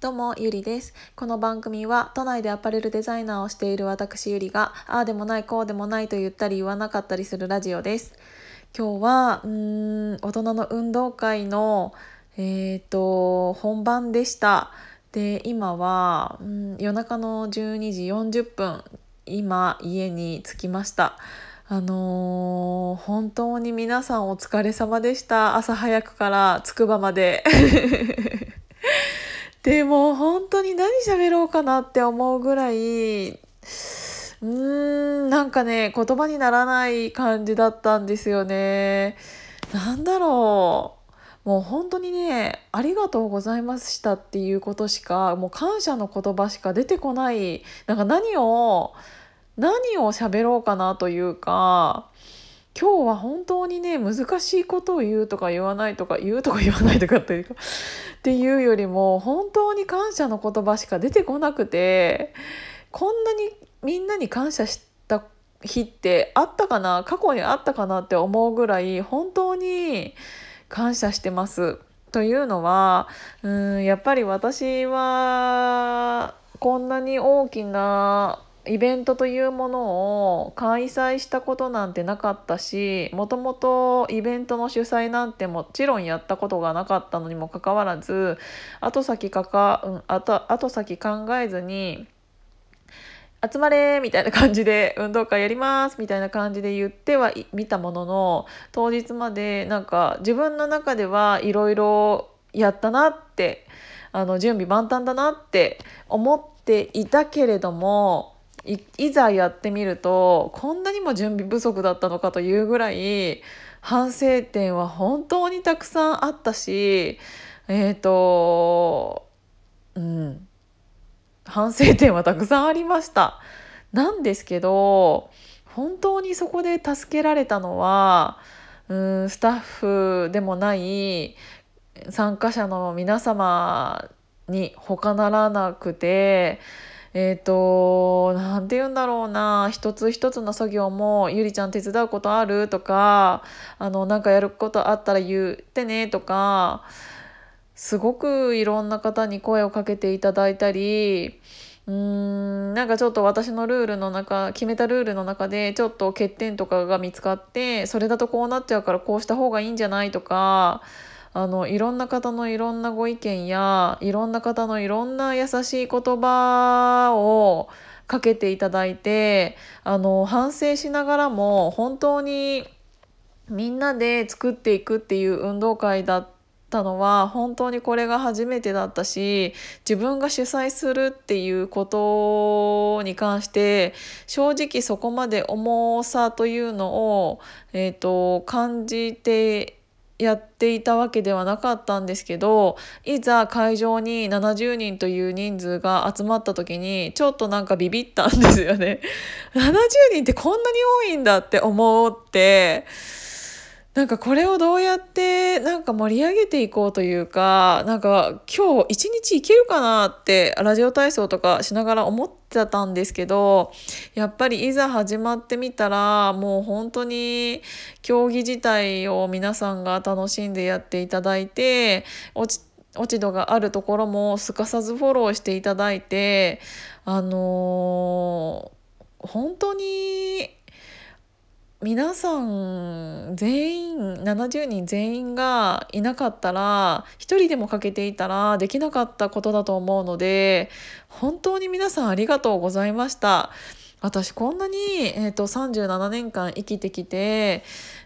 どうも、ゆりです。この番組は、都内でアパレルデザイナーをしている私ゆりが、ああでもない、こうでもないと言ったり言わなかったりするラジオです。今日は、うん、大人の運動会の、えっ、と、本番でした。で、今は、うん、夜中の12時40分、今、家に着きました。あのー本当に皆さんお疲れ様でした。朝早くからつくばまで。でも本当に何喋ろうかなって思うぐらい、うーん、なんかね、言葉にならない感じだったんですよね。なんだろう。もう本当にね、ありがとうございましたっていうことしか、もう感謝の言葉しか出てこない。なんか何を、何を喋ろうかなというか、今日は本当にね難しいことを言うとか言わないとか言うとか言わないとかっていうか っていうよりも本当に感謝の言葉しか出てこなくてこんなにみんなに感謝した日ってあったかな過去にあったかなって思うぐらい本当に感謝してます。というのはうんやっぱり私はこんなに大きなイベントというものを開催したことなんてなかったしもともとイベントの主催なんてもちろんやったことがなかったのにもかかわらず後先かか、うん、後後先考えずに集まれみたいな感じで運動会やりますみたいな感じで言ってはい見たものの当日までなんか自分の中ではいろいろやったなってあの準備万端だなって思っていたけれどもいざやってみるとこんなにも準備不足だったのかというぐらい反省点は本当にたくさんあったしえっ、とうん反省点はたくさんありました。なんですけど本当にそこで助けられたのはうんスタッフでもない参加者の皆様に他ならなくてえっ、と何て言うんだろうな一つ一つの作業も「ゆりちゃん手伝うことある?」とか「あのなんかやることあったら言ってね」とかすごくいろんな方に声をかけていただいたりうーんなんかちょっと私のルールの中決めたルールの中でちょっと欠点とかが見つかってそれだとこうなっちゃうからこうした方がいいんじゃないとかあのいろんな方のいろんなご意見やいろんな方のいろんな優しい言葉をかけていただいてあの反省しながらも本当にみんなで作っていくっていう運動会だったのは本当にこれが初めてだったし自分が主催するっていうことに関して正直そこまで重さというのを、えー、と感じてやっていたわけではなかったんですけどいざ会場に70人という人数が集まった時にちょっとなんかビビったんですよね。70人ってこんなに多いんだって思ってなんかこれをどうやってか盛り上げていこうというかなんか今日一日いけるかなってラジオ体操とかしながら思ってたんですけどやっぱりいざ始まってみたらもう本当に競技自体を皆さんが楽しんでやっていただいて落ち落ち度があるところもすかさずフォローしていただいてあのー本当に皆さん全員70人全員がいなかったら一人でも欠けていたらできなかったことだと思うので本当に皆さんありがとうございました。私こんなに、えー、と37年間生きてきて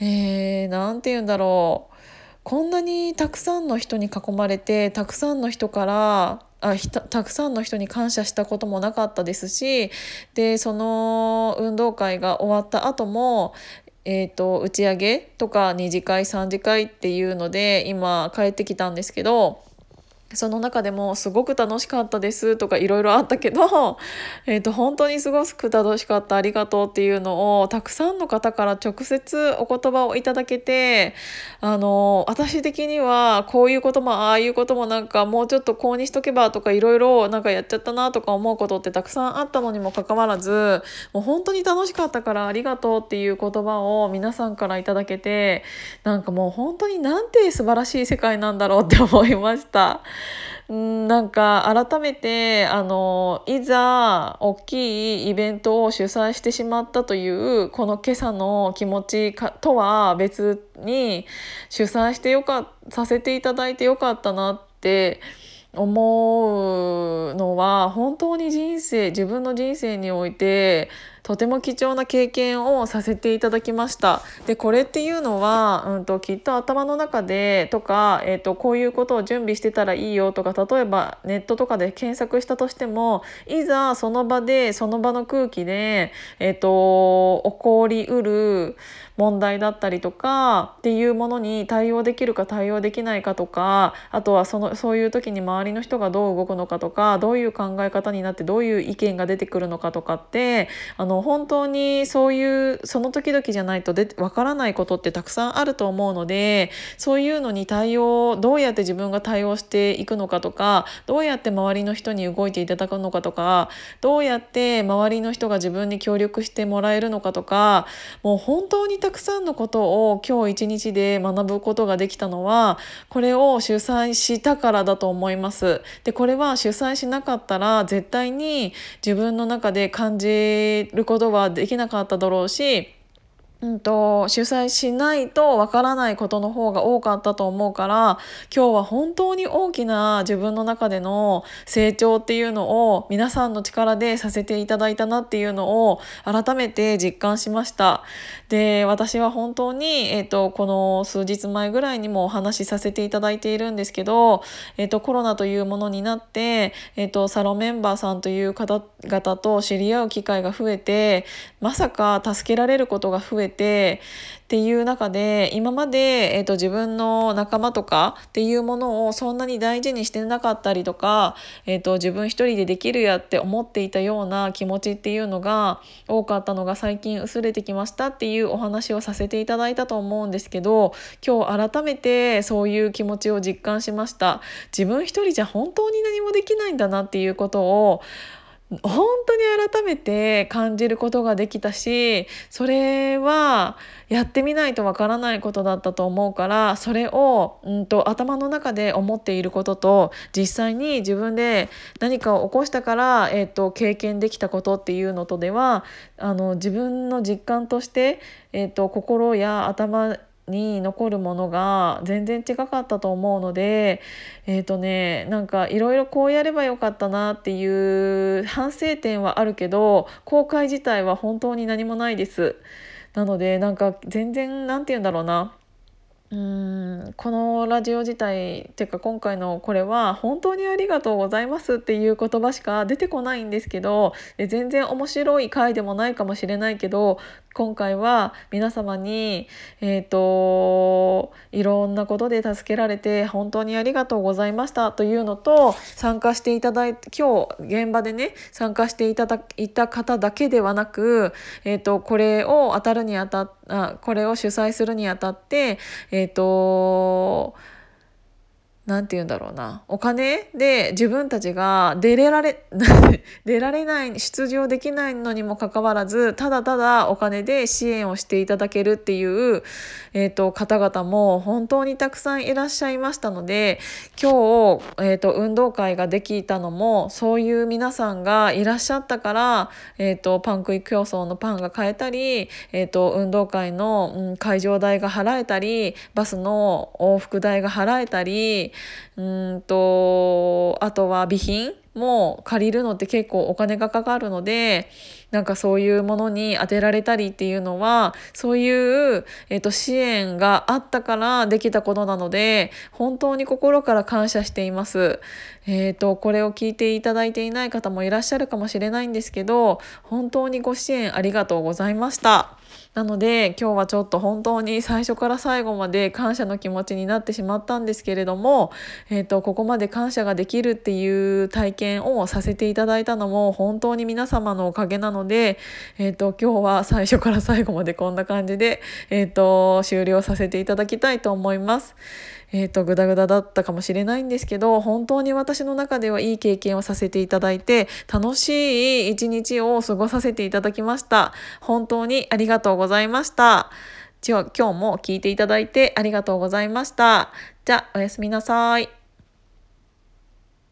えー、て言うんだろうこんなにたくさんの人に囲まれてたくさんの人からあひたたくさんの人に感謝したこともなかったですしでその運動会が終わった後もえー、と打ち上げとか2次会3次会っていうので今帰ってきたんですけどその中でもすごく楽しかったですとかいろいろあったけど、えー、と本当にすごく楽しかったありがとうっていうのをたくさんの方から直接お言葉をいただけてあの私的にはこういうこともああいうこともなんかもうちょっとこうにしとけばとかいろいろなんかやっちゃったなとか思うことってたくさんあったのにもかかわらずもう本当に楽しかったからありがとうっていう言葉を皆さんからいただけてなんかもう本当になんて素晴らしい世界なんだろうって思いました。うんなんか改めてあのいざ大きいイベントを主催してしまったというこの今朝の気持ちかとは別に主催してよかさせていただいてよかったなって思うのは本当に人生自分の人生においてとても貴重な経験をさせていただきました。でこれっていうのは、うんと、きっと頭の中でとか、えーと、こういうことを準備してたらいいよとか例えばネットとかで検索したとしてもいざその場でその場の空気で、えーと起こりうる問題だったりとかっていうものに対応できるか対応できないかとかあとはそのそういう時に周りの人がどう動くのかとかどういう考え方になってどういう意見が出てくるのかとかってあの本当にそういうその時々じゃないとでわからないことってたくさんあると思うのでそういうのに対応どうやって自分が対応していくのかとかどうやって周りの人に動いていただくのかとかどうやって周りの人が自分に協力してもらえるのかとかもう本当にたくさんのことを今日一日で学ぶことができたのはこれを主催したからだと思います。でこれは主催しなかったら絶対に自分の中で感じることはできなかっただろうしうんと、主催しないとわからないことの方が多かったと思うから今日は本当に大きな自分の中での成長っていうのを皆さんの力でさせていただいたなっていうのを改めて実感しました。で私は本当に、えーと、この数日前ぐらいにもお話しさせていただいているんですけど、えーと、コロナというものになって、えーとサロンメンバーさんという方々と知り合う機会が増えてまさか助けられることが増えてっていう中で今まで、えーと、自分の仲間とかっていうものをそんなに大事にしてなかったりとか、えーと、自分一人でできるやって思っていたような気持ちっていうのが多かったのが最近薄れてきましたっていうお話をさせていただいたと思うんですけど今日改めてそういう気持ちを実感しました。自分一人じゃ本当に何もできないんだなっていうことを本当に改めて感じることができたしそれはやってみないとわからないことだったと思うからそれを、うんと、頭の中で思っていることと実際に自分で何かを起こしたから、えーと、経験できたことっていうのとではあの自分の実感として、えーと心や頭に残るものが全然違かったと思うのでえっ、ー、とねなんかいろいろこうやればよかったなっていう反省点はあるけど後悔自体は本当に何もないです。なのでなんか全然何て言うんだろうなうんこのラジオ自体っていうか今回のこれは本当にありがとうございますっていう言葉しか出てこないんですけど全然面白い回でもないかもしれないけど今回は皆様に、えーと、いろんなことで助けられて本当にありがとうございましたというのと参加していただいて今日現場でね参加していただいた方だけではなく、えーと、これを当たるにあたあこれを主催するにあたって、えーえっ、ー、と何て言うんだろうな。お金で自分たちが出れられ 出られない出場できないのにもかかわらずただただお金で支援をしていただけるっていう、えーと、方々も本当にたくさんいらっしゃいましたので今日、えーと、運動会ができたのもそういう皆さんがいらっしゃったから、えーと、パン食い競争のパンが買えたり、えー、と運動会の、うん、会場代が払えたりバスの往復代が払えたりうんとあとは備品も借りるのって結構お金がかかるのでなんかそういうものに充てられたりっていうのはそういう、えー、と支援があったからできたことなので本当に心から感謝しています。えーと、これを聞いていただいていない方もいらっしゃるかもしれないんですけど本当にご支援ありがとうございました。なので今日はちょっと本当に最初から最後まで感謝の気持ちになってしまったんですけれども、えーと、ここまで感謝ができるっていう体験をさせていただいたのも本当に皆様のおかげなので、えーと、今日は最初から最後までこんな感じで、えーと終了させていただきたいと思います。えーと、グダグダだったかもしれないんですけど本当に私の中ではいい経験をさせていただいて楽しい一日を過ごさせていただきました。本当にありがとうございました。今日も聞いていただいてありがとうございました。じゃあおやすみなさい。